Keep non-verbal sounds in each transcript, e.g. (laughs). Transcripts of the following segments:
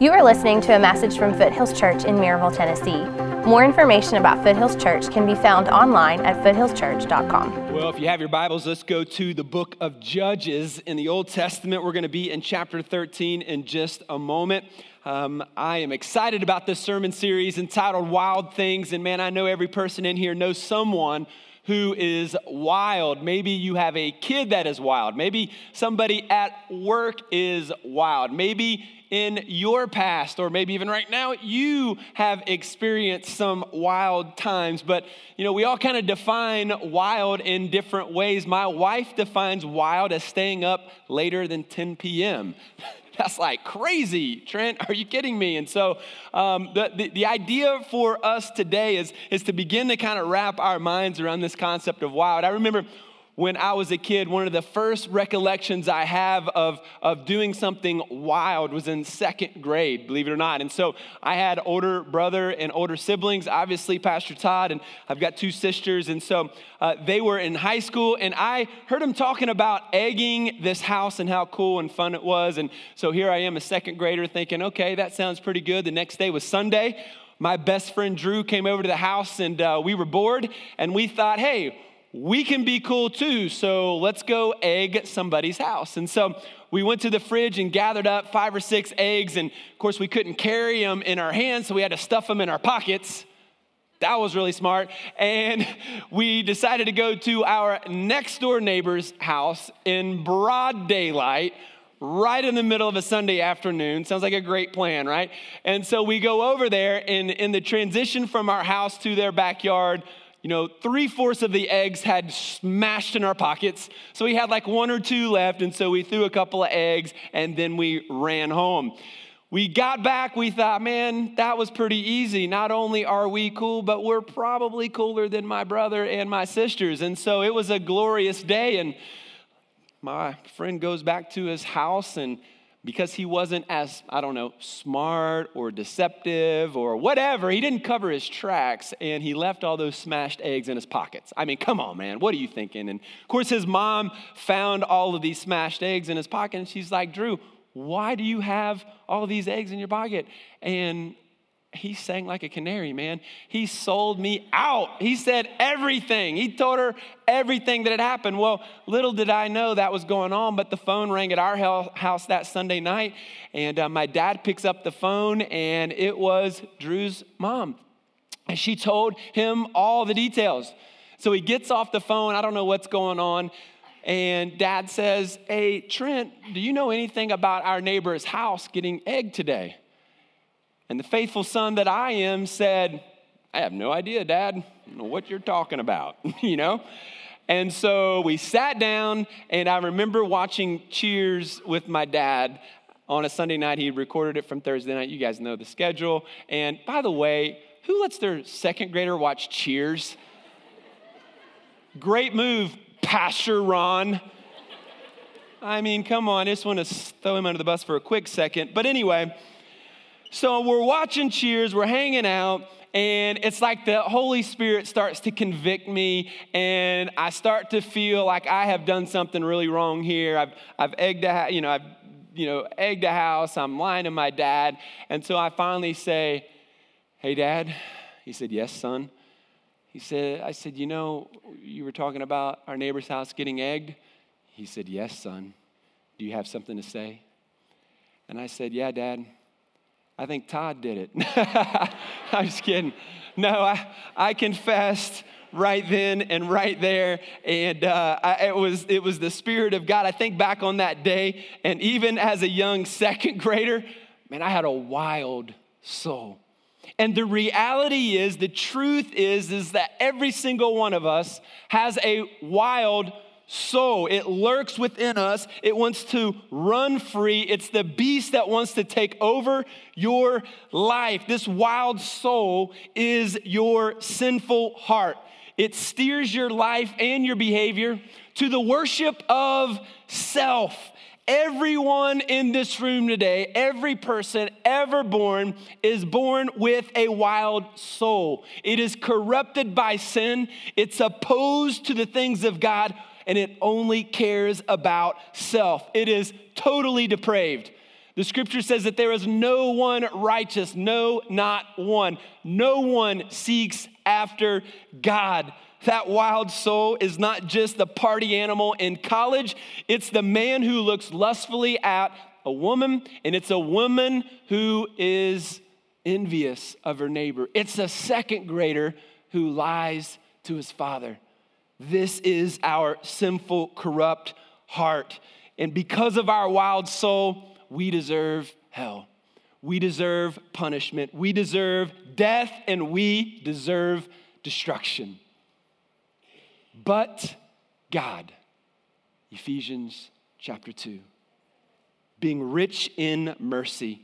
You are listening to a message from Foothills Church in Maryville, Tennessee. More information about Foothills Church can be found online at foothillschurch.com. Well, if you have your Bibles, let's go to the book of Judges in the Old Testament. We're going to be in chapter 13 in just a moment. Um, I am excited about this sermon series entitled Wild Things. And man, I know every person in here knows someone who is wild. Maybe you have a kid that is wild. Maybe somebody at work is wild. Maybe in your past, or maybe even right now, you have experienced some wild times. But, you know, we all kind of define wild in different ways. My wife defines wild as staying up later than 10 p.m. (laughs) That's like crazy, Trent. Are you kidding me? And so, um, the, the, the idea for us today is, is to begin to kind of wrap our minds around this concept of wild. I remember when I was a kid, one of the first recollections I have of, of doing something wild was in second grade, believe it or not. And so I had older brother and older siblings, obviously Pastor Todd, and I've got two sisters. And so uh, they were in high school, and I heard them talking about egging this house and how cool and fun it was. And so here I am, a second grader, thinking, okay, that sounds pretty good. The next day was Sunday. My best friend Drew came over to the house, and uh, we were bored, and we thought, hey, we can be cool too, so let's go egg somebody's house. And so we went to the fridge and gathered up five or six eggs, and of course, we couldn't carry them in our hands, so we had to stuff them in our pockets. That was really smart. And (laughs) we decided to go to our next door neighbor's house in broad daylight, right in the middle of a Sunday afternoon. Sounds like a great plan, right? And so we go over there, and in the transition from our house to their backyard, you know, three fourths of the eggs had smashed in our pockets. So we had like one or two left. And so we threw a couple of eggs and then we ran home. We got back, we thought, man, that was pretty easy. Not only are we cool, but we're probably cooler than my brother and my sisters. And so it was a glorious day. And my friend goes back to his house and because he wasn't as, I don't know, smart or deceptive or whatever, he didn't cover his tracks and he left all those smashed eggs in his pockets. I mean, come on, man, what are you thinking? And of course, his mom found all of these smashed eggs in his pocket and she's like, Drew, why do you have all these eggs in your pocket? And he sang like a canary, man. He sold me out. He said everything. He told her everything that had happened. Well, little did I know that was going on, but the phone rang at our house that Sunday night, and uh, my dad picks up the phone, and it was Drew's mom. And she told him all the details. So he gets off the phone. I don't know what's going on. And dad says, Hey, Trent, do you know anything about our neighbor's house getting egg today? And the faithful son that I am said, I have no idea, Dad, what you're talking about, (laughs) you know? And so we sat down, and I remember watching Cheers with my dad on a Sunday night. He recorded it from Thursday night. You guys know the schedule. And by the way, who lets their second grader watch Cheers? Great move, Pastor Ron. I mean, come on, I just want to throw him under the bus for a quick second. But anyway, so we're watching Cheers, we're hanging out, and it's like the Holy Spirit starts to convict me, and I start to feel like I have done something really wrong here. I've, I've egged a, you know, I've, you know, egged a house. I'm lying to my dad, and so I finally say, "Hey, Dad." He said, "Yes, son." He said, "I said, you know, you were talking about our neighbor's house getting egged." He said, "Yes, son. Do you have something to say?" And I said, "Yeah, Dad." I think Todd did it. (laughs) I'm just kidding. No, I, I confessed right then and right there. And uh, I, it, was, it was the Spirit of God. I think back on that day, and even as a young (laughs) second grader, man, I had a wild soul. And the reality is, the truth is, is that every single one of us has a wild soul. It lurks within us. It wants to run free. It's the beast that wants to take over your life. This wild soul is your sinful heart. It steers your life and your behavior to the worship of self. Everyone in this room today, every person ever born, is born with a wild soul. It is corrupted by sin, it's opposed to the things of God and it only cares about self. It is totally depraved. The scripture says that there is no one righteous, no, not one. No one seeks after God. That wild soul is not just the party animal in college, it's the man who looks lustfully at a woman, and it's a woman who is envious of her neighbor. It's a second grader who lies to his father. This is our sinful, corrupt heart. And because of our wild soul, we deserve hell. We deserve punishment. We deserve death, and we deserve destruction. But God, Ephesians chapter 2, being rich in mercy,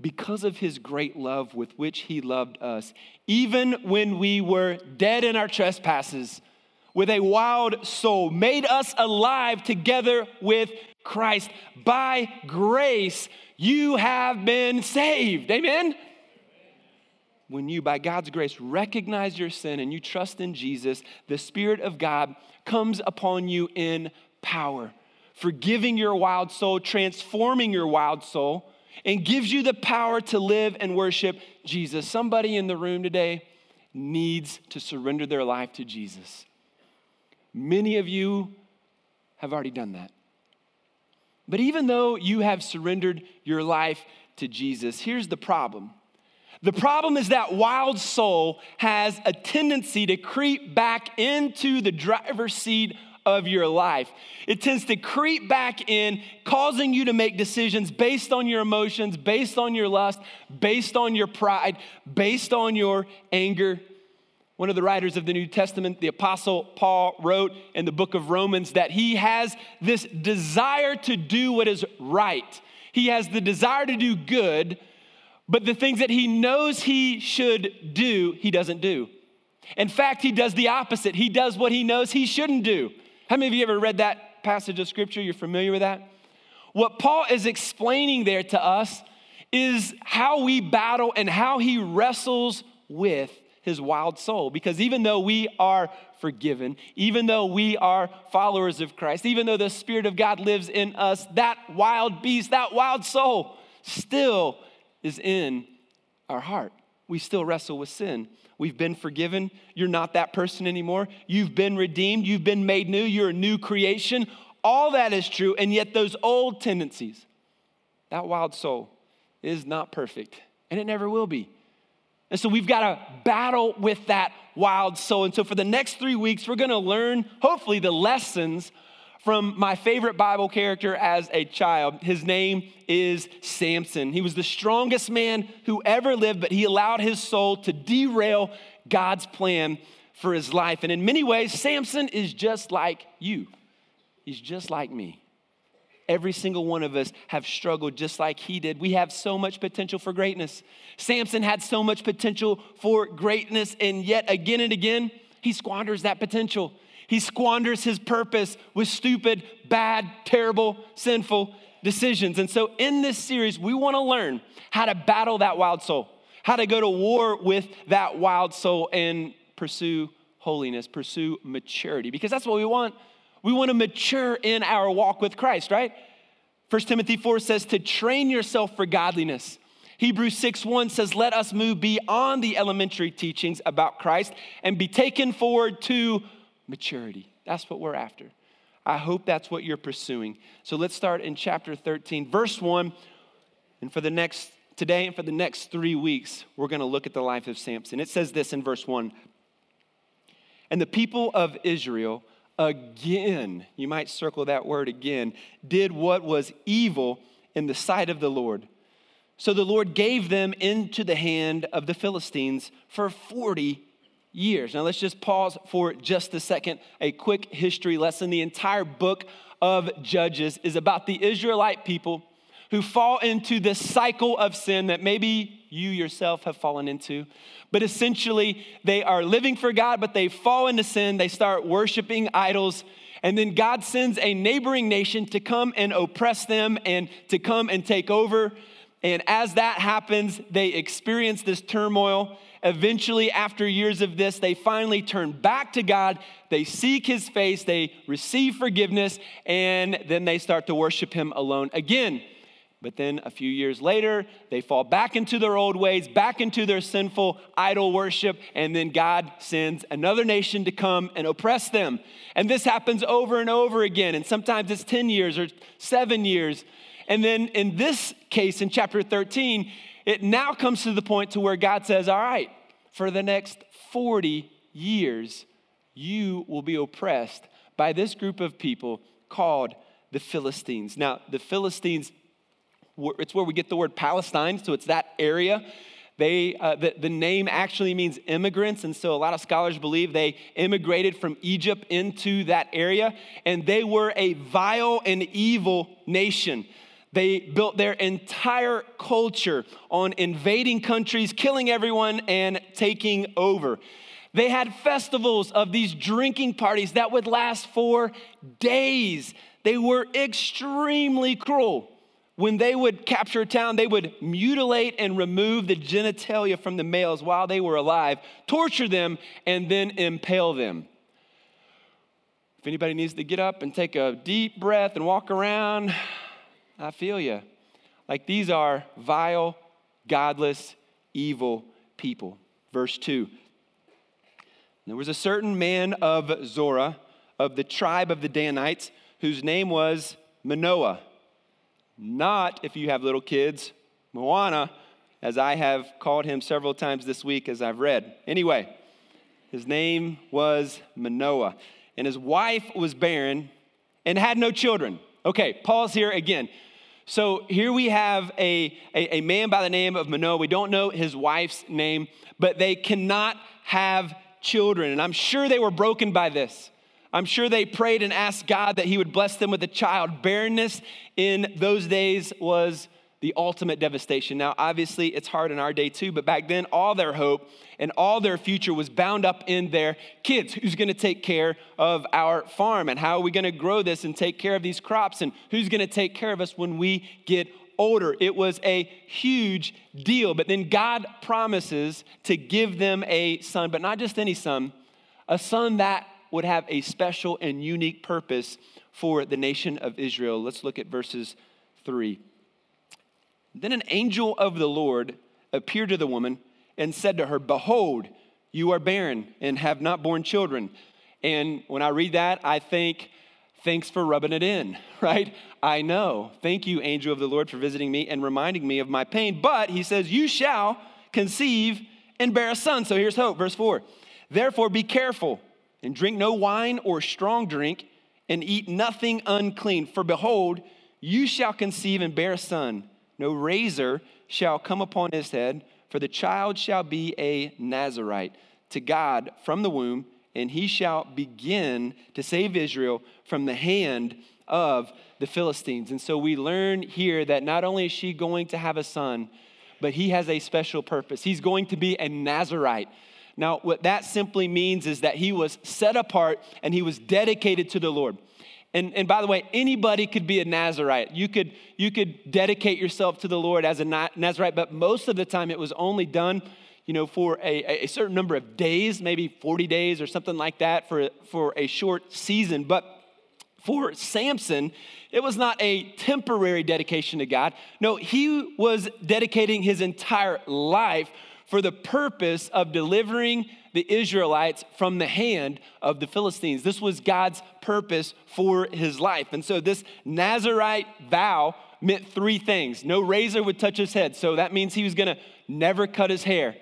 because of his great love with which he loved us, even when we were dead in our trespasses, with a wild soul, made us alive together with Christ. By grace, you have been saved. Amen? When you, by God's grace, recognize your sin and you trust in Jesus, the Spirit of God comes upon you in power, forgiving your wild soul, transforming your wild soul, and gives you the power to live and worship Jesus. Somebody in the room today needs to surrender their life to Jesus. Many of you have already done that. But even though you have surrendered your life to Jesus, here's the problem. The problem is that wild soul has a tendency to creep back into the driver's seat of your life. It tends to creep back in, causing you to make decisions based on your emotions, based on your lust, based on your pride, based on your anger. One of the writers of the New Testament, the Apostle Paul, wrote in the book of Romans that he has this desire to do what is right. He has the desire to do good, but the things that he knows he should do, he doesn't do. In fact, he does the opposite. He does what he knows he shouldn't do. How many of you ever read that passage of scripture? You're familiar with that? What Paul is explaining there to us is how we battle and how he wrestles with his wild soul. Because even though we are forgiven, even though we are followers of Christ, even though the Spirit of God lives in us, that wild beast, that wild soul still is in our heart. We still wrestle with sin. We've been forgiven. You're not that person anymore. You've been redeemed. You've been made new. You're a new creation. All that is true. And yet, those old tendencies, that wild soul, is not perfect. And it never will be. And so we've got to battle with that wild soul. And so for the next three weeks, we're going to learn, hopefully, the lessons from my favorite Bible character as a child. His name is Samson. He was the strongest man who ever lived, but he allowed his soul to derail God's plan for his life. And in many ways, Samson is just like you, he's just like me. Every single one of us have struggled just like he did. We have so much potential for greatness. Samson had so much potential for greatness, and yet again and again, he squanders that potential. He squanders his purpose with stupid, bad, terrible, sinful decisions. And so, in this series, we want to learn how to battle that wild soul, how to go to war with that wild soul and pursue holiness, pursue maturity, because that's what we want we want to mature in our walk with Christ, right? 1 Timothy 4 says to train yourself for godliness. Hebrews 6 1 says, Let us move beyond the elementary teachings about Christ and be taken forward to maturity. That's what we're after. I hope that's what you're pursuing. So let's start in chapter 13, verse 1. And for the next, today and for the next three weeks, we're going to look at the life of Samson. It says this in verse 1 And the people of Israel again, you might circle that word again, did what was evil in the sight of the Lord. So the Lord gave them into the hand of the Philistines for 40 years. Now let's just pause for just a second. A quick history lesson. The entire book of Judges is about the Israelite people who fall into this cycle of sin that maybe you yourself have fallen into. But essentially, they are living for God, but they fall into sin. They start worshiping idols. And then God sends a neighboring nation to come and oppress them and to come and take over. And as that happens, they experience this turmoil. Eventually, after years of this, they finally turn back to God. They seek his face, they receive forgiveness, and then they start to worship him alone. Again, But then a few years later, they fall back into their old ways, back into their sinful idol worship, and then God sends another nation to come and oppress them. And this happens over and over again, and sometimes it's 10 years or seven years. And then in this case, in chapter 13, it now comes to the point to where God says, All right, for the next 40 years, you will be oppressed by this group of people called the Philistines. Now, the Philistines it's where we get the word Palestine, so it's that area. They, uh, the, the name actually means immigrants, and so a lot of scholars believe they immigrated from Egypt into that area, and they were a vile and evil nation. They built their entire culture on invading countries, killing everyone, and taking over. They had festivals of these drinking parties that would last for days. They were extremely cruel when they would capture a town, they would mutilate and remove the genitalia from the males while they were alive, torture them, and then impale them. If anybody needs to get up and take a deep breath and walk around, I feel you. Like these are vile, godless, evil people. Verse 2 There was a certain man of Zorah, of the tribe of the Danites, whose name was Manoah not, if you have little kids, Moana, as I have called him several times this week as I've read. Anyway, his name was Manoah, and his wife was barren and had no children. Okay, pause here again. So here we have a, a, a, man by the name of Manoah. We don't know his wife's name, but they cannot have children. And I'm sure they were broken by this. I'm sure they prayed and asked God that He would bless them with a child. Barrenness in those days was the ultimate devastation. Now, obviously, it's hard in our day too, but back then, all their hope and all their future was bound up in their kids. Who's gonna take care of our farm? And how are we gonna grow this and take care of these crops? And who's gonna take care of us when we get older? It was a huge deal. But then God promises to give them a son, but not just any son, a son that would have a special and unique purpose for the nation of Israel. Let's look at verses 3. Then an angel of the Lord appeared to the woman and said to her, Behold, you are barren and have not borne children. And when I read that, I think, thanks for rubbing it in, (laughs) right? I know. Thank you, angel of the Lord, for visiting me and reminding me of my pain. But he says, You shall conceive and bear a son. So here's hope. Verse 4 Therefore, be careful and drink no wine or strong drink, and eat nothing unclean. For behold, you shall conceive and bear a son. No razor shall come upon his head, for the child shall be a Nazarite to God from the womb, and he shall begin to save Israel from the hand of the Philistines. And so we learn here that not only is she going to have a son, but he has a special purpose. He's going to be a Nazarite. Now, what that simply means is that he was set apart and he was dedicated to the Lord. And, and by the way, anybody could be a Nazarite. You could, you could dedicate yourself to the Lord as a Nazarite, but most of the time it was only done you know, for a, a certain number of days, maybe 40 days or something like that for, for a short season. But for Samson, it was not a temporary dedication to God. No, he was dedicating his entire life for the purpose of delivering the Israelites from the hand of the Philistines. This was God's purpose for his life. And so this Nazarite vow meant three things. No razor would touch his head, so that means he was gonna never cut his hair.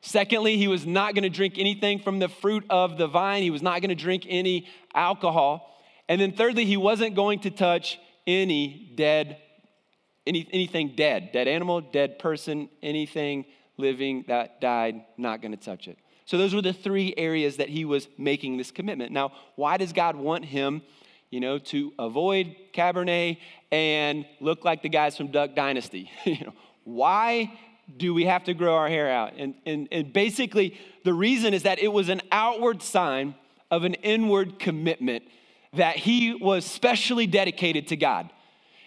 Secondly, he was not gonna drink anything from the fruit of the vine, he was not gonna drink any alcohol. And then thirdly, he wasn't going to touch any dead, any, anything dead, dead animal, dead person, anything living that died, not going to touch it. So those were the three areas that he was making this commitment. Now, why does God want him, you know, to avoid Cabernet and look like the guys from Duck Dynasty? (laughs) you know, why do we have to grow our hair out? And, and, and basically, the reason is that it was an outward sign of an inward commitment that he was specially dedicated to God.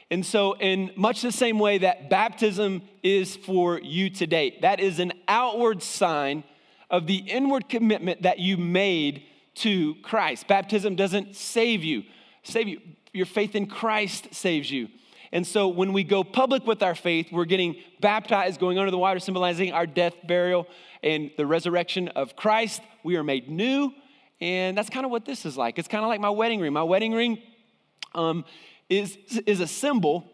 And so, in much the same way that baptism is for you today, that is an outward sign of the inward commitment that you made to Christ. Baptism doesn't save you, save you. Your faith in Christ saves you. And so when we go public with our faith, we're getting baptized, going under the water, symbolizing our death, burial, and the resurrection of Christ. We are made new. And that's kind of what this is like. It's kind of like my wedding ring. My wedding ring um, is, is a symbol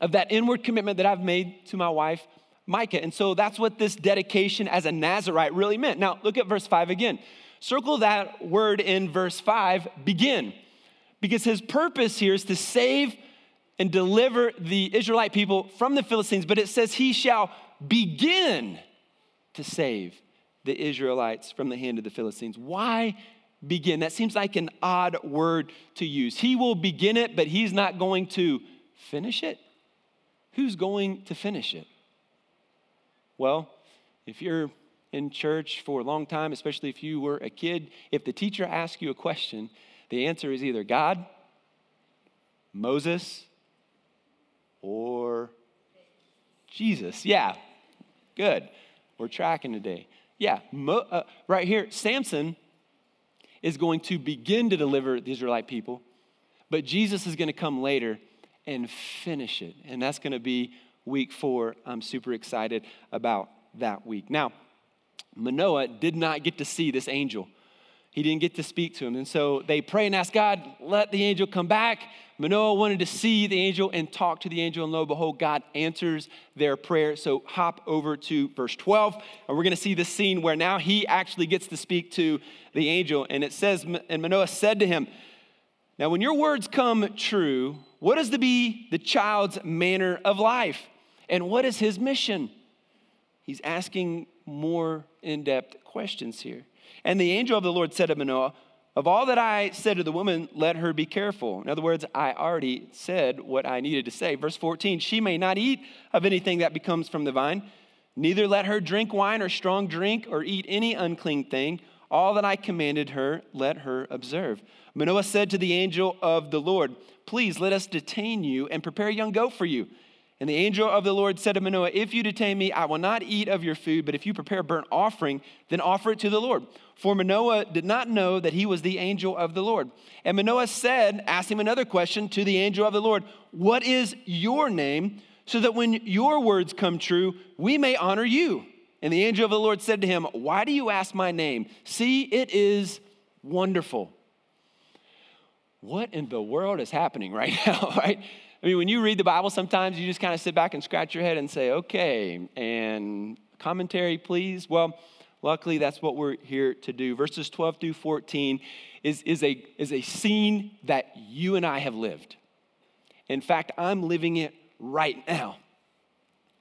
of that inward commitment that I've made to my wife, Micah. And so that's what this dedication as a Nazarite really meant. Now, look at verse 5 again. Circle that word in verse 5, begin. Because his purpose here is to save and deliver the Israelite people from the Philistines, but it says he shall begin to save the Israelites from the hand of the Philistines. Why begin? That seems like an odd word to use. He will begin it, but he's not going to finish it. Who's going to finish it? Well, if you're in church for a long time, especially if you were a kid, if the teacher asks you a question, the answer is either God, Moses, or Jesus. Yeah, good. We're tracking today. Yeah, mo- uh, right here, Samson is going to begin to deliver the Israelite people, but Jesus is going to come later and finish it. And that's going to be week four. I'm super excited about that week. Now, Manoah did not get to see this angel. He didn't get to speak to him. And so they pray and ask God, let the angel come back. Manoah wanted to see the angel and talk to the angel, and lo and behold, God answers their prayer. So hop over to verse 12, and we're going to see this scene where now he actually gets to speak to the angel. And it says, And Manoah said to him, Now, when your words come true, what is to be the child's manner of life? And what is his mission? He's asking more in depth questions here. And the angel of the Lord said to Manoah, Of all that I said to the woman, let her be careful. In other words, I already said what I needed to say. Verse 14, she may not eat of anything that becomes from the vine, neither let her drink wine or strong drink or eat any unclean thing. All that I commanded her, let her observe. Manoah said to the angel of the Lord, Please let us detain you and prepare a young goat for you. And the angel of the Lord said to Manoah, If you detain me, I will not eat of your food, but if you prepare a burnt offering, then offer it to the Lord. For Manoah did not know that he was the angel of the Lord. And Manoah said, asked him another question to the angel of the Lord, What is your name? So that when your words come true, we may honor you. And the angel of the Lord said to him, Why do you ask my name? See, it is wonderful. What in the world is happening right (laughs) now, right? I mean, when you read the Bible, sometimes you just kind of sit back and scratch your head and say, okay, and commentary, please. Well, luckily, that's what we're here to do. Verses 12 through 14 is, is, a, is a scene that you and I have lived. In fact, I'm living it right now.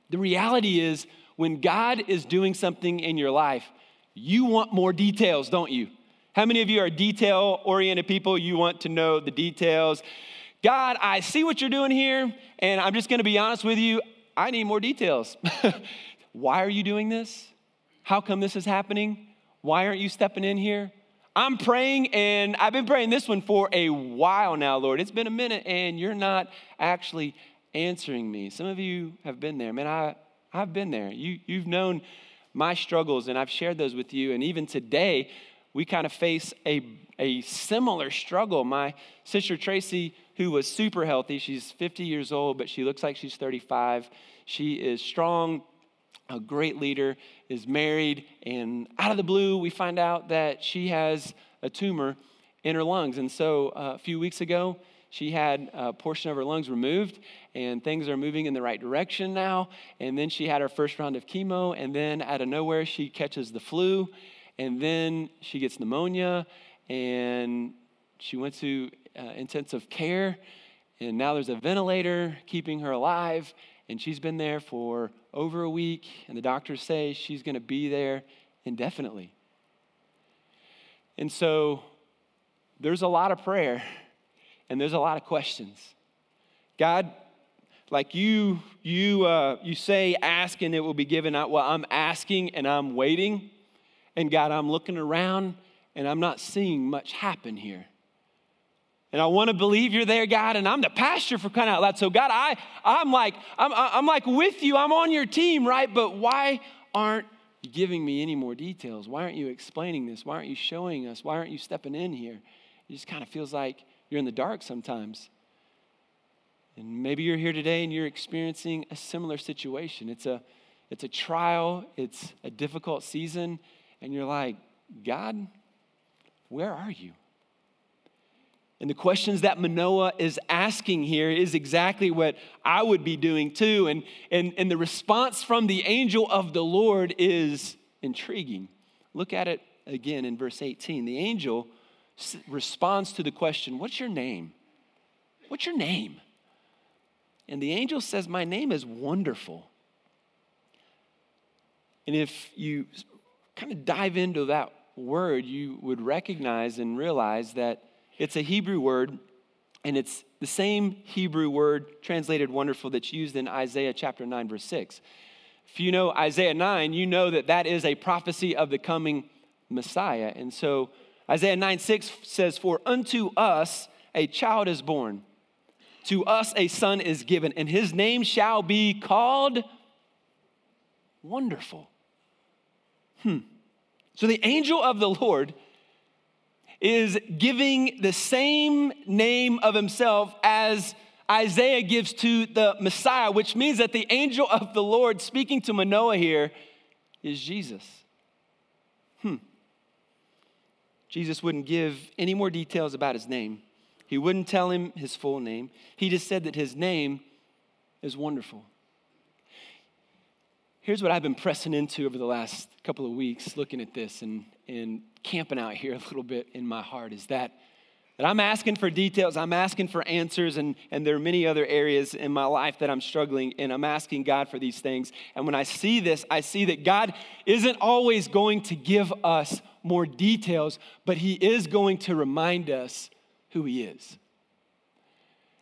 The reality is, when God is doing something in your life, you want more details, don't you? How many of you are detail oriented people? You want to know the details. God, I see what you're doing here, and I'm just gonna be honest with you, I need more details. (laughs) Why are you doing this? How come this is happening? Why aren't you stepping in here? I'm praying, and I've been praying this one for a while now, Lord. It's been a minute, and you're not actually answering me. Some of you have been there. Man, I, I've been there. You, you've known my struggles, and I've shared those with you. And even today, we kind of face a, a similar struggle. My sister Tracy who was super healthy. She's 50 years old, but she looks like she's 35. She is strong, a great leader, is married, and out of the blue, we find out that she has a tumor in her lungs. And so uh, a few weeks ago, she had a portion of her lungs removed, and things are moving in the right direction now. And then she had her first round of chemo, and then out of nowhere, she catches the flu, and then she gets pneumonia, and she went to uh, intensive care, and now there's a ventilator keeping her alive, and she's been there for over a week, and the doctors say she's going to be there indefinitely. And so there's a lot of prayer, and there's a lot of questions. God, like you, you, uh, you say, ask and it will be given. Out well, I'm asking and I'm waiting. And God, I'm looking around and I'm not seeing much happen here. And I want to believe you're there, God. And I'm the pastor for crying out loud. So, God, I, I'm like, I'm, I'm like with you. I'm on your team, right? But why aren't you giving me any more details? Why aren't you explaining this? Why aren't you showing us? Why aren't you stepping in here? It just kind of feels like you're in the dark sometimes. And maybe you're here today and you're experiencing a similar situation. It's a, it's a trial, it's a difficult season, and you're like, God, where are you? And the questions that Manoah is asking here is exactly what I would be doing too. And, and, and the response from the angel of the Lord is intriguing. Look at it again in verse 18. The angel responds to the question, What's your name? What's your name? And the angel says, My name is wonderful. And if you kind of dive into that word, you would recognize and realize that it's a Hebrew word, and it's the same Hebrew word translated wonderful that's used in Isaiah chapter 9, verse 6. If you know Isaiah 9, you know that that is a prophecy of the coming Messiah. And so Isaiah 9, 6 says, For unto us a child is born, to us a son is given, and his name shall be called Wonderful. Hmm. So the angel of the Lord is giving the same name of himself as Isaiah gives to the Messiah, which means that the angel of the Lord speaking to Manoah here is Jesus. Hmm. Jesus wouldn't give any more details about his name. He wouldn't tell him his full name. He just said that his name is wonderful. Here's what I've been pressing into over the last couple of weeks, looking at this and, and camping out here (laughs) a little bit in my heart is that, that I'm asking for details, I'm asking for answers, and, and there are many other areas in my life that I'm struggling, and I'm asking God for these things. And when I see this, I see that God isn't always going to give us more details, but He is going to remind us who He is.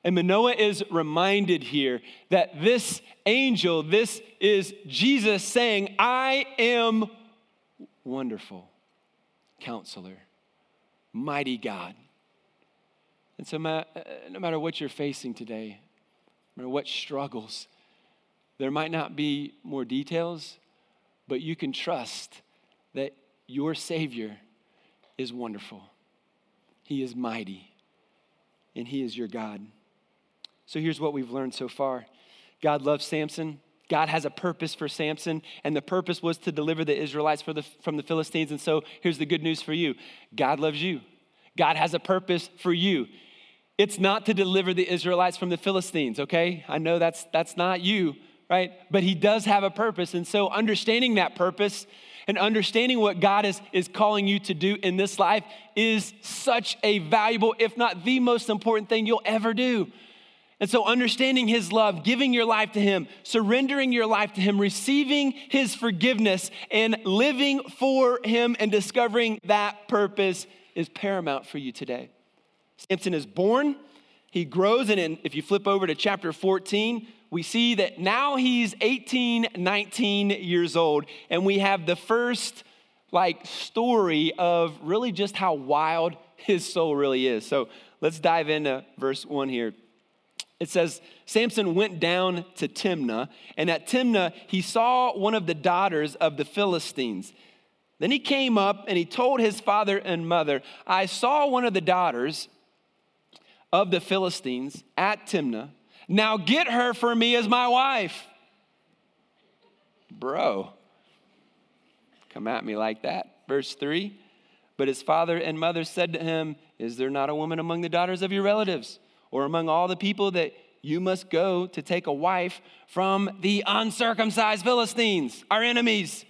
And Manoah is reminded here that this angel, this is Jesus saying, I am wonderful counselor, mighty God. And so, uh, no matter what you're facing today, no matter what struggles, there might not be more details, but you can trust that your Savior is wonderful. He is mighty, and He is your God. So here's what we've learned so far God loves Samson. God has a purpose for Samson, and the purpose was to deliver the Israelites the, from the Philistines. And so here's the good news for you God loves you, God has a purpose for you. It's not to deliver the Israelites from the Philistines, okay? I know that's, that's not you, right? But He does have a purpose. And so understanding that purpose and understanding what God is, is calling you to do in this life is such a valuable, if not the most important thing you'll ever do and so, understanding His love, giving your life to Him, surrendering your life to Him, receiving His forgiveness, and living for Him and discovering that purpose is paramount for you today. Samson is born, he grows, and in, if you flip over to chapter 14, we see that now he's 18, 19 years old, and we have the first like story of really just how wild his soul really is. So let's dive into verse 1 here it says Samson went down to Timnah, and at Timnah he saw one of the daughters of the Philistines. Then he came up and he told his father and mother, I saw one of the daughters of the Philistines at Timnah. Now get her for me as my wife. Bro, come at me like that. Verse 3 But his father and mother said to him, Is there not a woman among the daughters of your relatives? Or among all the people that you must go to take a wife from the uncircumcised Philistines, our enemies,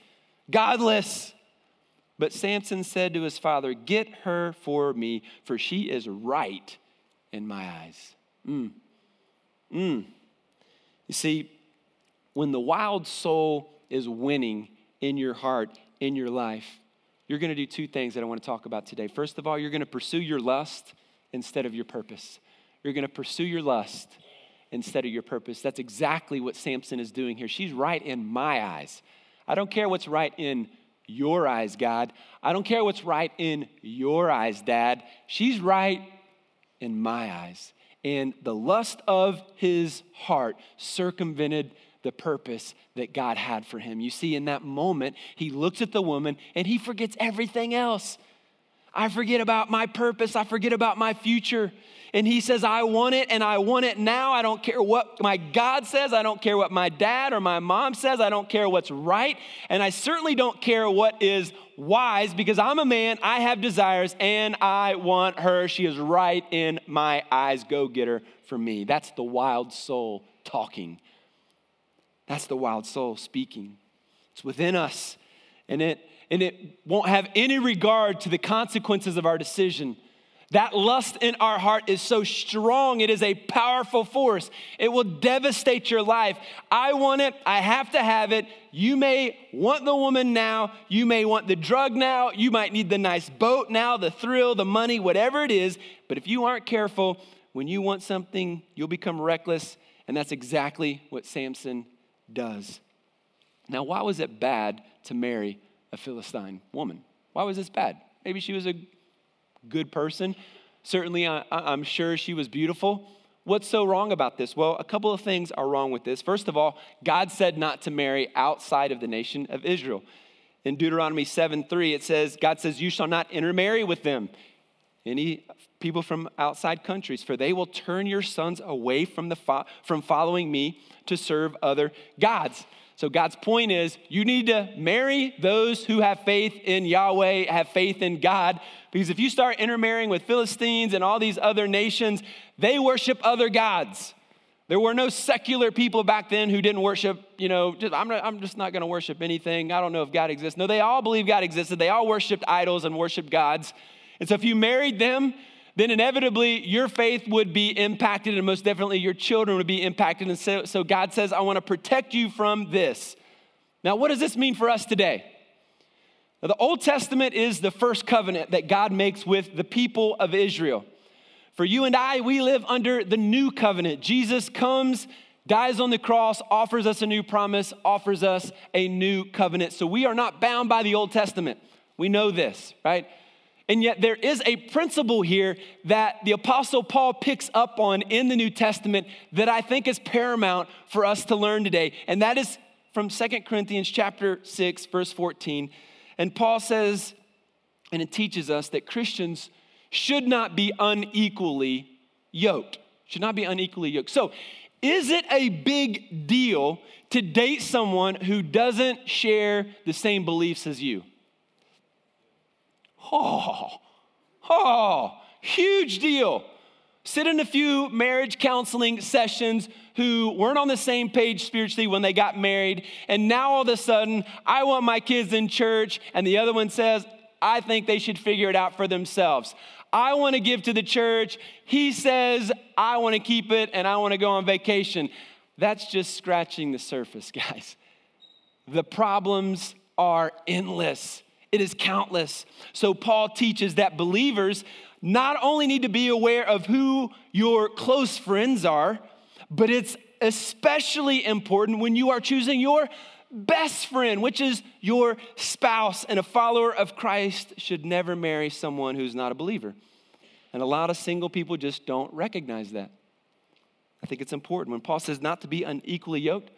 godless. But Samson said to his father, Get her for me, for she is right in my eyes. Mm. Mm. You see, when the wild soul is winning in your heart, in your life, you're going to do two things that I want to talk about today. First of all, you're going to pursue your lust instead of your purpose. You're going to pursue your lust instead of your purpose. That's exactly what Samson is doing here. She's right in my eyes. I don't care what's right in your eyes, God. I don't care what's right in your eyes, Dad. She's right in my eyes. And the lust of his heart circumvented the purpose that God had for him. You see, in that moment, he looks at the woman and he forgets everything else. I forget about my purpose. I forget about my future. And he says, I want it and I want it now. I don't care what my God says. I don't care what my dad or my mom says. I don't care what's right. And I certainly don't care what is wise because I'm a man. I have desires and I want her. She is right in my eyes. Go get her for me. That's the wild soul talking. That's the wild soul speaking. It's within us and it, and it won't have any regard to the consequences of our decision. That lust in our heart is so strong, it is a powerful force. It will devastate your life. I want it, I have to have it. You may want the woman now, you may want the drug now, you might need the nice boat now, the thrill, the money, whatever it is. But if you aren't careful, when you want something, you'll become reckless. And that's exactly what Samson does. Now, why was it bad to marry a Philistine woman? Why was this bad? Maybe she was a good person. Certainly, I, am sure she was beautiful. What's so wrong about this? Well, a couple of things are wrong with this. First of all, God said not to marry outside of the nation of Israel. In Deuteronomy 7 3, it says, God says, You shall not intermarry with them, any people from outside countries, for they will turn your sons away from, the fo- from following me to serve other gods. So God's point is you need to marry those who have faith in Yahweh, have faith in God, because if you start intermarrying with Philistines and all these other nations, they worship other gods. There were no secular people back then who didn't worship, you know, just, I'm, not, I'm just not going to worship anything. I don't know if God exists. No, they all believe God existed. They all worshiped idols and worshiped gods. And so if you married them, then inevitably your faith would be impacted, and most definitely your children would be impacted. And so, so God says, I want to protect you from this. Now, what does this mean for us today? Now, the Old Testament is the first covenant that God makes with the people of Israel. For you and I, we live under the new covenant. Jesus comes, dies on the cross, offers us a new promise, offers us a new covenant. So we are not bound by the Old Testament. We know this, right? And yet, there is a principle here that the Apostle Paul picks up on in the New Testament that I think is paramount for us to learn today. And that is from Second Corinthians chapter 6, verse 14. And Paul says, and it teaches us that Christians should not be unequally yoked. Should not be unequally yoked. So, is it a big deal to date someone who doesn't share the same beliefs as you? Oh, oh, huge deal. Sit in a few marriage counseling sessions who weren't on the same page spiritually when they got married, and now all of a sudden, I want my kids in church, and the other one says, I think they should figure it out for themselves. I want to give to the church. He says, I want to keep it and I want to go on vacation. That's just scratching the surface, (laughs) guys. The problems are endless. It is countless. So, Paul teaches that believers not only need to be aware of who your close friends are, but it's especially important when you are choosing your best friend, which is your spouse. And a follower of Christ should never marry someone who's not a believer. And a lot of single people just don't recognize that. I think it's important. When Paul says not to be unequally yoked,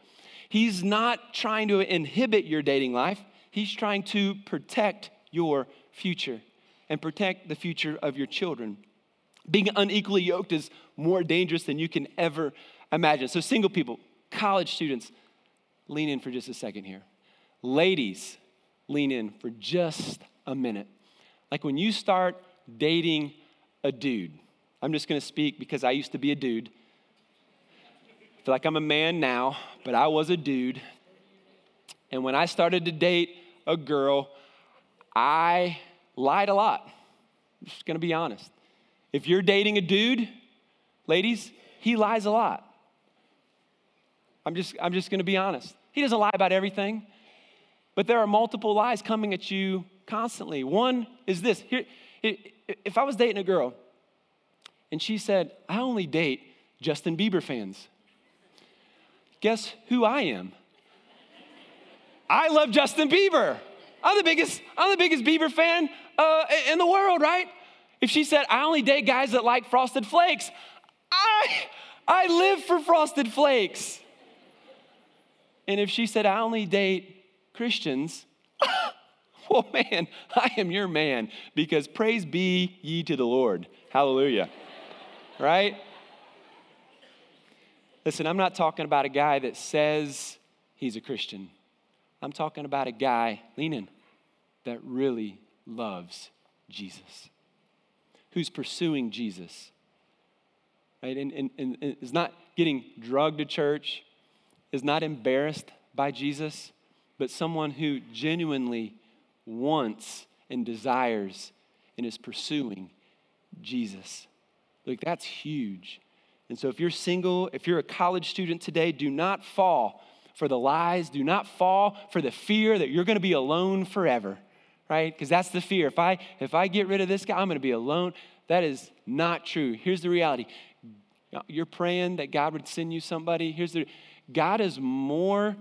he's not trying to inhibit your dating life. He's trying to protect your future and protect the future of your children. Being unequally yoked is more dangerous than you can ever imagine. So, single people, college students, lean in for just a second here. Ladies, lean in for just a minute. Like when you start dating a dude, I'm just gonna speak because I used to be a dude. I feel like I'm a man now, but I was a dude. And when I started to date a girl, I lied a lot. I'm just gonna be honest. If you're dating a dude, ladies, he lies a lot. I'm just, I'm just gonna be honest. He doesn't lie about everything, but there are multiple lies coming at you constantly. One is this here, if I was dating a girl and she said, I only date Justin Bieber fans, guess who I am? I love Justin Bieber. I'm the biggest, I'm the biggest Bieber fan uh, in the world, right? If she said, I only date guys that like frosted flakes, I, I live for frosted flakes. And if she said, I only date Christians, (laughs) well, man, I am your man because praise be ye to the Lord. Hallelujah. right? Listen, I'm not talking about a guy that says he's a Christian. I'm talking about a guy, lean in, that really loves Jesus, who's pursuing Jesus, right? And, and, and is not getting drugged to church, is not embarrassed by Jesus, but someone who genuinely wants and desires and is pursuing Jesus. Look, that's huge. And so if you're single, if you're a college student today, do not fall for the lies. Do not fall for the fear that you're going to be alone forever, right? Because that's the fear. If I if I get rid of this guy, I'm going to be alone. That is not true. Here's the reality. You're praying that God would send you somebody. Here's the God is more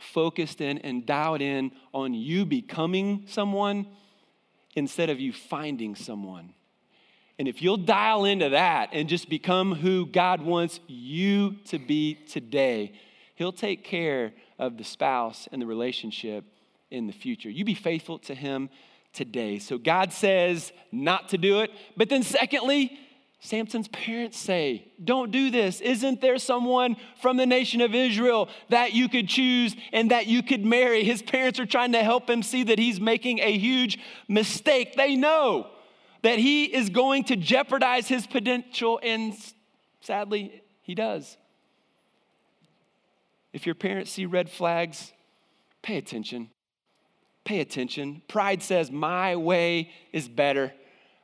focused in and dialed in on you becoming someone instead of you finding someone. And if you'll dial into that and just become who God wants you to be today, He'll take care of the spouse and the relationship in the future. You be faithful to Him today. So God says not to do it. But then, secondly, Samson's parents say, Don't do this. Isn't there someone from the nation of Israel that you could choose and that you could marry? His parents are trying to help him see that he's making a huge mistake. They know that he is going to jeopardize his potential, and sadly, he does. If your parents see red flags, pay attention. Pay attention. Pride says, My way is better.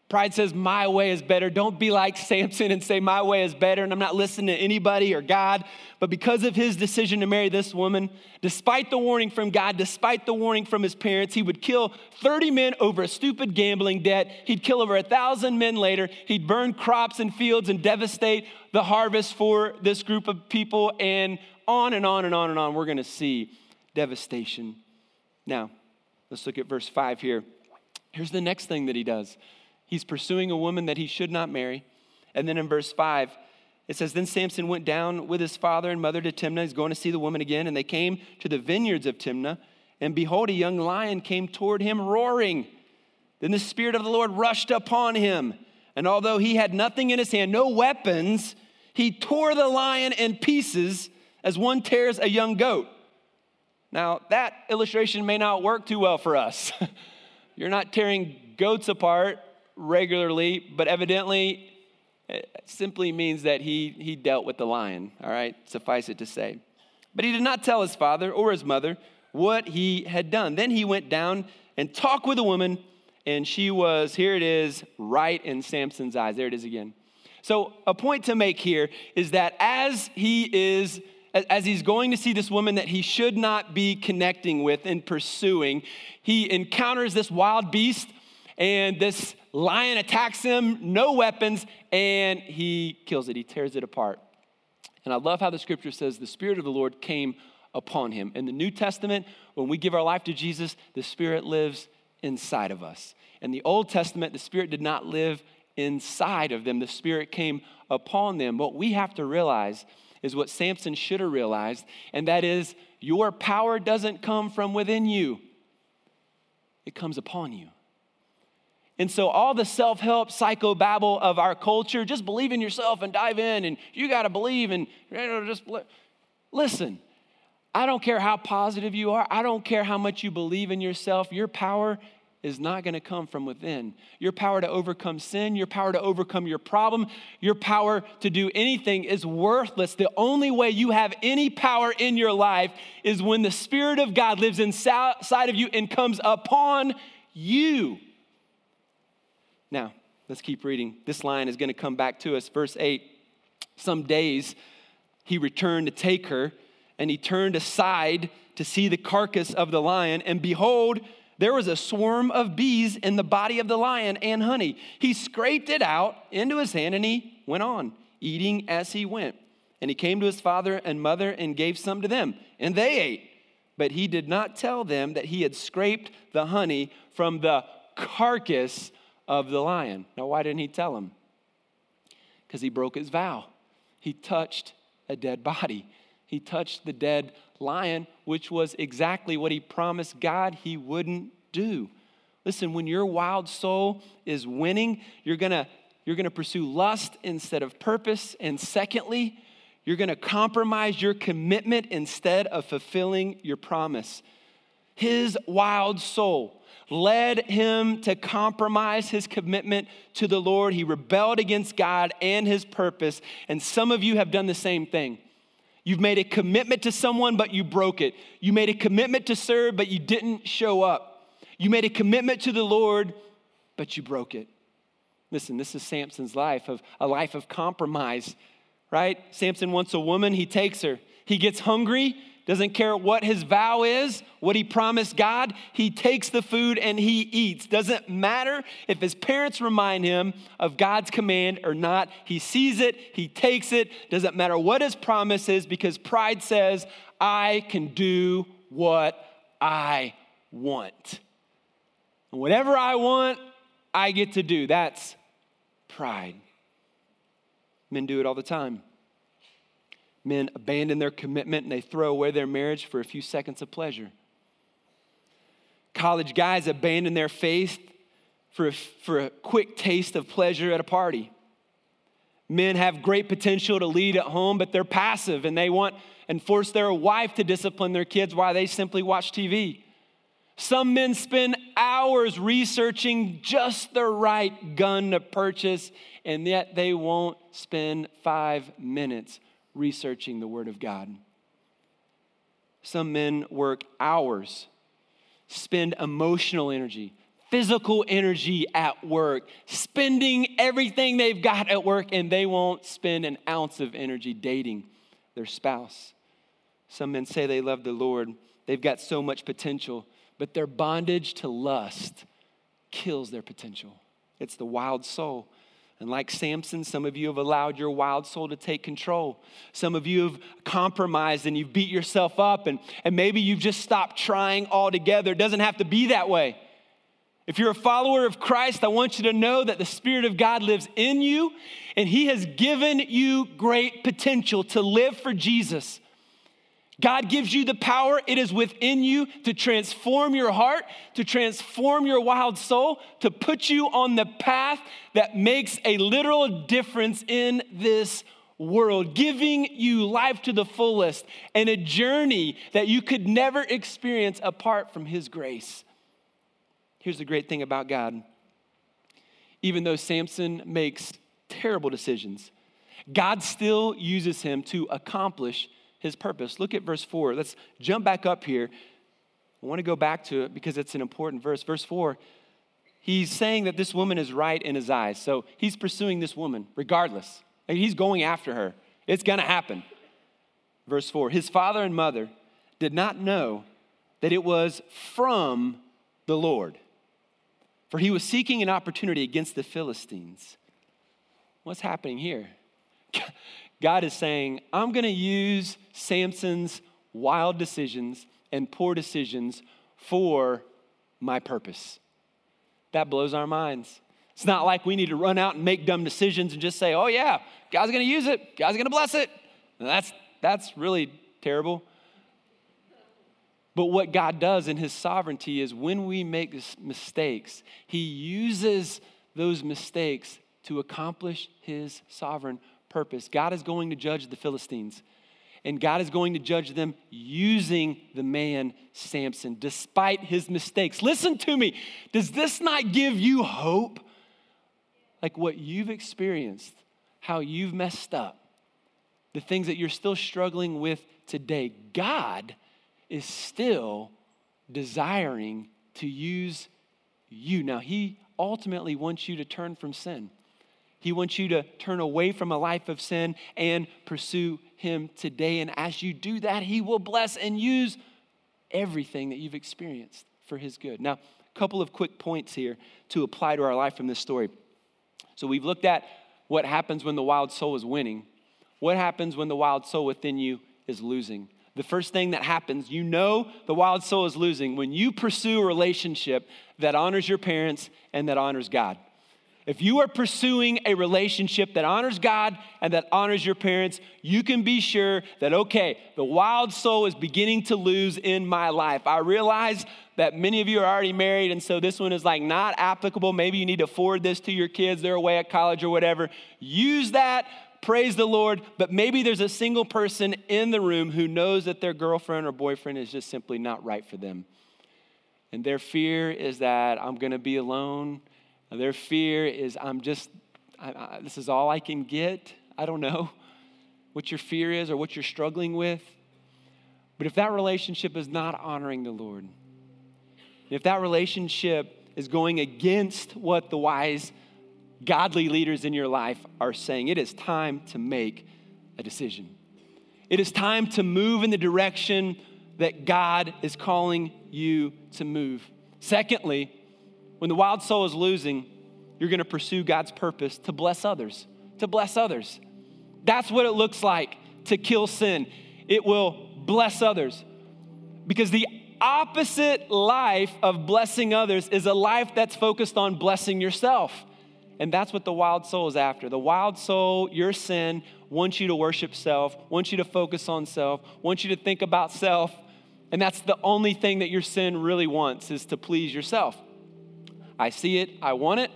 Pride says, My way is better. Don't be like Samson and say, My way is better, and I'm not listening to anybody or God. But because of his decision to marry this woman, despite the warning from God, despite the warning from his parents, he would kill 30 men over a stupid gambling debt. He'd kill over a thousand men later. He'd burn crops and fields and devastate the harvest for this group of people. And on and on and on and on, we're going to see devastation. Now, let's look at verse 5 here. Here's the next thing that he does he's pursuing a woman that he should not marry. And then in verse 5, it says, Then Samson went down with his father and mother to Timnah. He's going to see the woman again. And they came to the vineyards of Timnah. And behold, a young lion came toward him roaring. Then the Spirit of the Lord rushed upon him. And although he had nothing in his hand, no weapons, he tore the lion in pieces as one tears a young goat. Now, that illustration may not work too well for us. (laughs) You're not tearing goats apart regularly, but evidently it simply means that he, he dealt with the lion, all right? Suffice it to say. But he did not tell his father or his mother what he had done. Then he went down and talked with a woman, and she was, here it is, right in Samson's eyes. There it is again. So, a point to make here is that as he is as he's going to see this woman that he should not be connecting with and pursuing, he encounters this wild beast, and this lion attacks him, no weapons, and he kills it. He tears it apart. And I love how the scripture says the Spirit of the Lord came upon him. In the New Testament, when we give our life to Jesus, the Spirit lives inside of us. In the Old Testament, the Spirit did not live inside of them, the Spirit came upon them. What we have to realize is what Samson should have realized, and that is your power doesn't come from within you, it comes upon you. And so, all the self help psychobabble of our culture, just believe in yourself and dive in, and you got to believe and you know, just listen. I don't care how positive you are, I don't care how much you believe in yourself, your power is not going to come from within. Your power to overcome sin, your power to overcome your problem, your power to do anything is worthless. The only way you have any power in your life is when the Spirit of God lives inside of you and comes upon you. Now, let's keep reading. This line is going to come back to us. Verse 8 Some days he returned to take her, and he turned aside to see the carcass of the lion, and behold, there was a swarm of bees in the body of the lion and honey. He scraped it out into his hand and he went on, eating as he went. And he came to his father and mother and gave some to them, and they ate. But he did not tell them that he had scraped the honey from the carcass of the lion. Now, why didn't he tell them? Because he broke his vow. He touched a dead body, he touched the dead lion, which was exactly what he promised God he wouldn't do. Listen, when your wild soul is winning, you're gonna, you're gonna pursue lust instead of purpose. And secondly, you're gonna compromise your commitment instead of fulfilling your promise. His wild soul led him to compromise his commitment to the Lord. He rebelled against God and his purpose. And some of you have done the same thing. You've made a commitment to someone, but you broke it. You made a commitment to serve, but you didn't show up. You made a commitment to the Lord, but you broke it. Listen, this is Samson's life of a life of compromise, right? Samson wants a woman, he takes her. He gets hungry, doesn't care what his vow is, what he promised God, he takes the food and he eats. Doesn't matter if his parents remind him of God's command or not. He sees it, he takes it. Doesn't matter what his promise is because pride says, I can do what I want. And whatever I want, I get to do. That's pride. Men do it all the time. Men abandon their commitment and they throw away their marriage for a few seconds of pleasure. College guys abandon their faith for a, for a quick taste of pleasure at a party. Men have great potential to lead at home, but they're passive and they want and force their wife to discipline their kids while they simply watch TV. Some men spend hours researching just the right gun to purchase, and yet they won't spend five minutes researching the Word of God. Some men work hours, spend emotional energy, physical energy at work, spending everything they've got at work, and they won't spend an ounce of energy dating their spouse. Some men say they love the Lord, they've got so much potential, but their bondage to lust kills their potential. It's the wild soul. And like Samson, some of you have allowed your wild soul to take control. Some of you have compromised and you've beat yourself up, and, and maybe you've just stopped trying altogether. It doesn't have to be that way. If you're a follower of Christ, I want you to know that the Spirit of God lives in you, and He has given you great potential to live for Jesus. God gives you the power, it is within you to transform your heart, to transform your wild soul, to put you on the path that makes a literal difference in this world, giving you life to the fullest and a journey that you could never experience apart from His grace. Here's the great thing about God even though Samson makes terrible decisions, God still uses him to accomplish his purpose. Look at verse 4. Let's jump back up here. I want to go back to it because it's an important verse. Verse 4, he's saying that this woman is right in his eyes. So he's pursuing this woman regardless. He's going after her. It's going to happen. Verse 4 His father and mother did not know that it was from the Lord, for he was seeking an opportunity against the Philistines. What's happening here? God is saying, I'm going to use Samson's wild decisions and poor decisions for my purpose. That blows our minds. It's not like we need to run out and make dumb decisions and just say, oh, yeah, God's going to use it, God's going to bless it. that's, that's really terrible. But what God does in His sovereignty is when we make mistakes, He uses those mistakes to accomplish His sovereign purpose. God is going to judge the Philistines, and God is going to judge them using the man Samson, despite his mistakes. Listen to me. Does this not give you hope? Like what you've experienced, how you've messed up, the things that you're still struggling with today. God is still desiring to use you. Now, He ultimately wants you to turn from sin. He wants you to turn away from a life of sin and pursue Him today. And as you do that, He will bless and use everything that you've experienced for His good. Now, a couple of quick points here to apply to our life from this story. So, we've looked at what happens when the wild soul is winning, what happens when the wild soul within you is losing. The first thing that happens, you know the wild soul is losing when you pursue a relationship that honors your parents and that honors God. If you are pursuing a relationship that honors God and that honors your parents, you can be sure that, okay, the wild soul is beginning to lose in my life. I realize that many of you are already married, and so this one is like not applicable. Maybe you need to forward this to your kids, they're away at college or whatever. Use that, praise the Lord, but maybe there's a single person in the room who knows that their girlfriend or boyfriend is just simply not right for them. And their fear is that I'm gonna be alone their fear is, I'm just, I, I, this is all I can get. I don't know what your fear is or what you're struggling with. But if that relationship is not honoring the Lord, if that relationship is going against what the wise, godly leaders in your life are saying, it is time to make a decision. It is time to move in the direction that God is calling you to move. Secondly, when the wild soul is losing, you're going to pursue God's purpose to bless others, to bless others. That's what it looks like to kill sin. It will bless others. Because the opposite life of blessing others is a life that's focused on blessing yourself. And that's what the wild soul is after. The wild soul, your sin, wants you to worship self, wants you to focus on self, wants you to think about self. And that's the only thing that your sin really wants is to please yourself. I see it, I want it,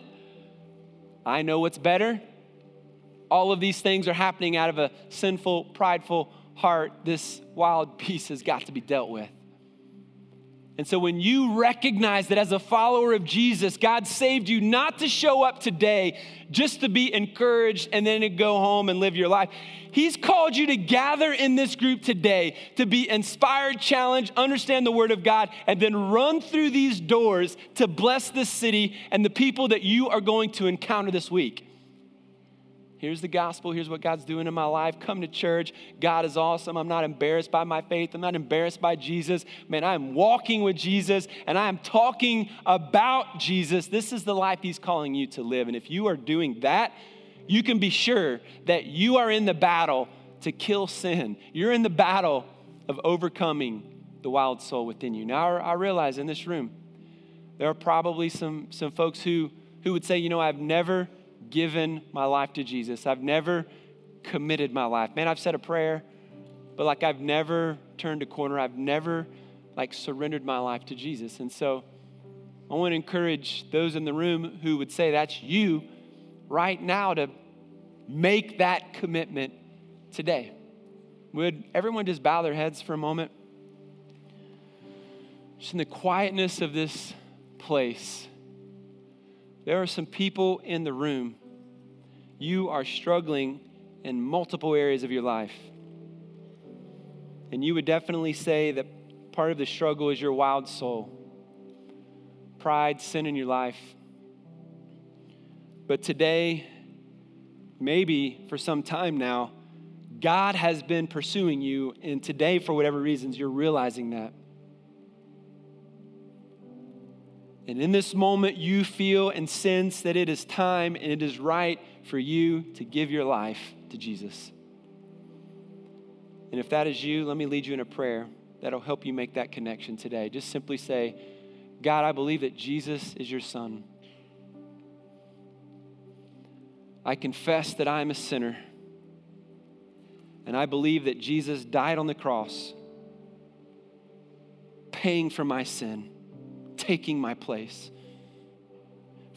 I know what's better. All of these things are happening out of a sinful, prideful heart. This wild (laughs) beast has got to be dealt with. And so, when you recognize that as a follower of Jesus, God saved you not to show up today just to be encouraged and then to go home and live your life, He's called you to gather in this group today to be inspired, challenged, understand the Word of God, and then run through these doors to bless this city and the people that you are going to encounter this week. Here's the gospel. Here's what God's doing in my life. Come to church. God is awesome. I'm not embarrassed by my faith. I'm not embarrassed by Jesus. Man, I'm walking with Jesus and I am talking about Jesus. This is the life He's calling you to live. And if you are doing that, you can be sure that you are in the battle to kill sin. You're in the battle of overcoming the wild soul within you. Now, I realize in this room, there are probably some, some folks who, who would say, you know, I've never given my life to Jesus. I've never committed my life. Man, I've said a prayer, but like I've never turned a corner. I've never like surrendered my life to Jesus. And so I want to encourage those in the room who would say that's you right now to make that commitment today. Would everyone just bow their heads for a moment? Just in the quietness of this place. There are some people in the room. You are struggling in multiple areas of your life. And you would definitely say that part of the struggle is your wild soul, pride, sin in your life. But today, maybe for some time now, God has been pursuing you, and today, for whatever reasons, you're realizing that. And in this moment, you feel and sense that it is time and it is right for you to give your life to Jesus. And if that is you, let me lead you in a prayer that'll help you make that connection today. Just simply say, God, I believe that Jesus is your son. I confess that I am a sinner. And I believe that Jesus died on the cross, paying for my sin taking my place.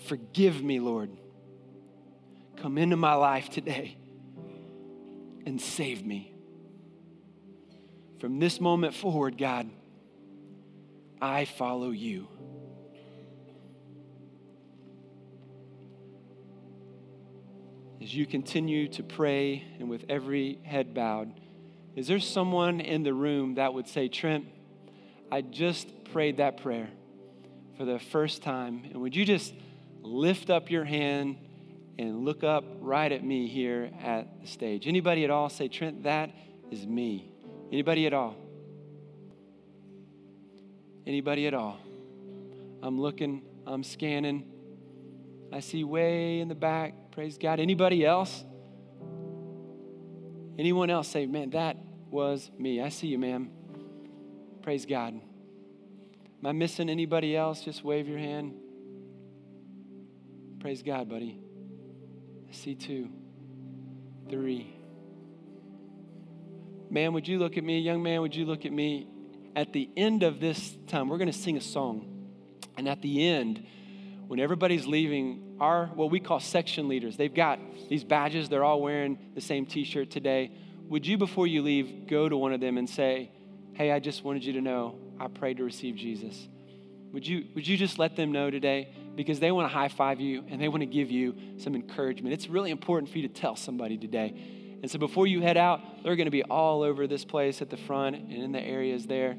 Forgive me, Lord. Come into my life today and save me. From this moment forward, God, I follow you. As you continue to pray and with every head bowed, is there someone in the room that would say, Trent, I just prayed that prayer? For the first time. And would you just lift up your hand and look up right at me here at the stage? Anybody at all say, Trent, that is me? Anybody at all? Anybody at all? I'm looking, I'm scanning. I see way in the back. Praise God. Anybody else? Anyone else say, man, that was me. I see you, ma'am. Praise God. Am I missing anybody else? Just wave your hand. Praise God, buddy. I see two, three. Man, would you look at me? Young man, would you look at me? At the end of this time, we're going to sing a song. And at the end, when everybody's leaving, our what we call section leaders, they've got these badges, they're all wearing the same t shirt today. Would you, before you leave, go to one of them and say, Hey, I just wanted you to know I prayed to receive Jesus? Would you, would you just let them know today? Because they want to high five you and they want to give you some encouragement. It's really important for you to tell somebody today. And so before you head out, they're going to be all over this place at the front and in the areas there.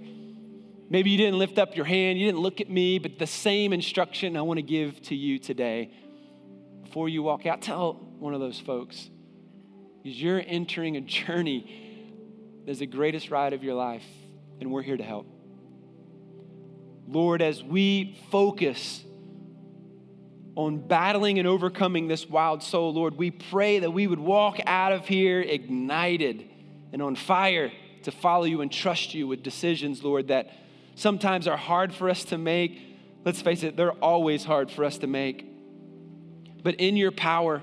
Maybe you didn't lift up your hand, you didn't look at me, but the same instruction I want to give to you today. Before you walk out, tell one of those folks, because you're entering a journey that's the greatest ride of your life, and we're here to help. Lord, as we focus on battling and overcoming this wild soul, Lord, we pray that we would walk out of here ignited and on fire to follow you and trust you with decisions, Lord, that sometimes are hard for us to make. Let's face it, they're always hard for us to make. But in your power,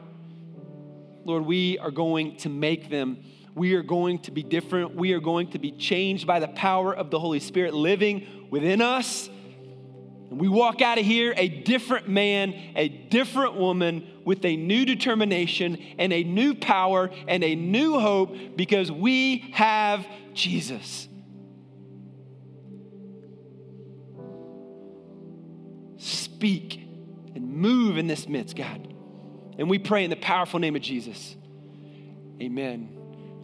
Lord, we are going to make them. We are going to be different. We are going to be changed by the power of the Holy Spirit living within us and we walk out of here a different man, a different woman with a new determination and a new power and a new hope because we have Jesus. Speak and move in this midst, God. And we pray in the powerful name of Jesus. Amen.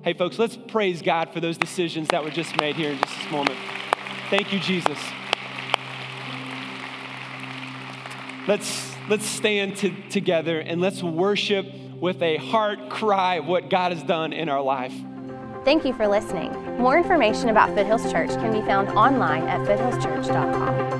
Hey, folks, let's praise God for those decisions that were just made here in just this moment. Thank you, Jesus. Let's, let's stand to, together and let's worship with a heart cry what God has done in our life. Thank you for listening. More information about Foothills Church can be found online at foothillschurch.com.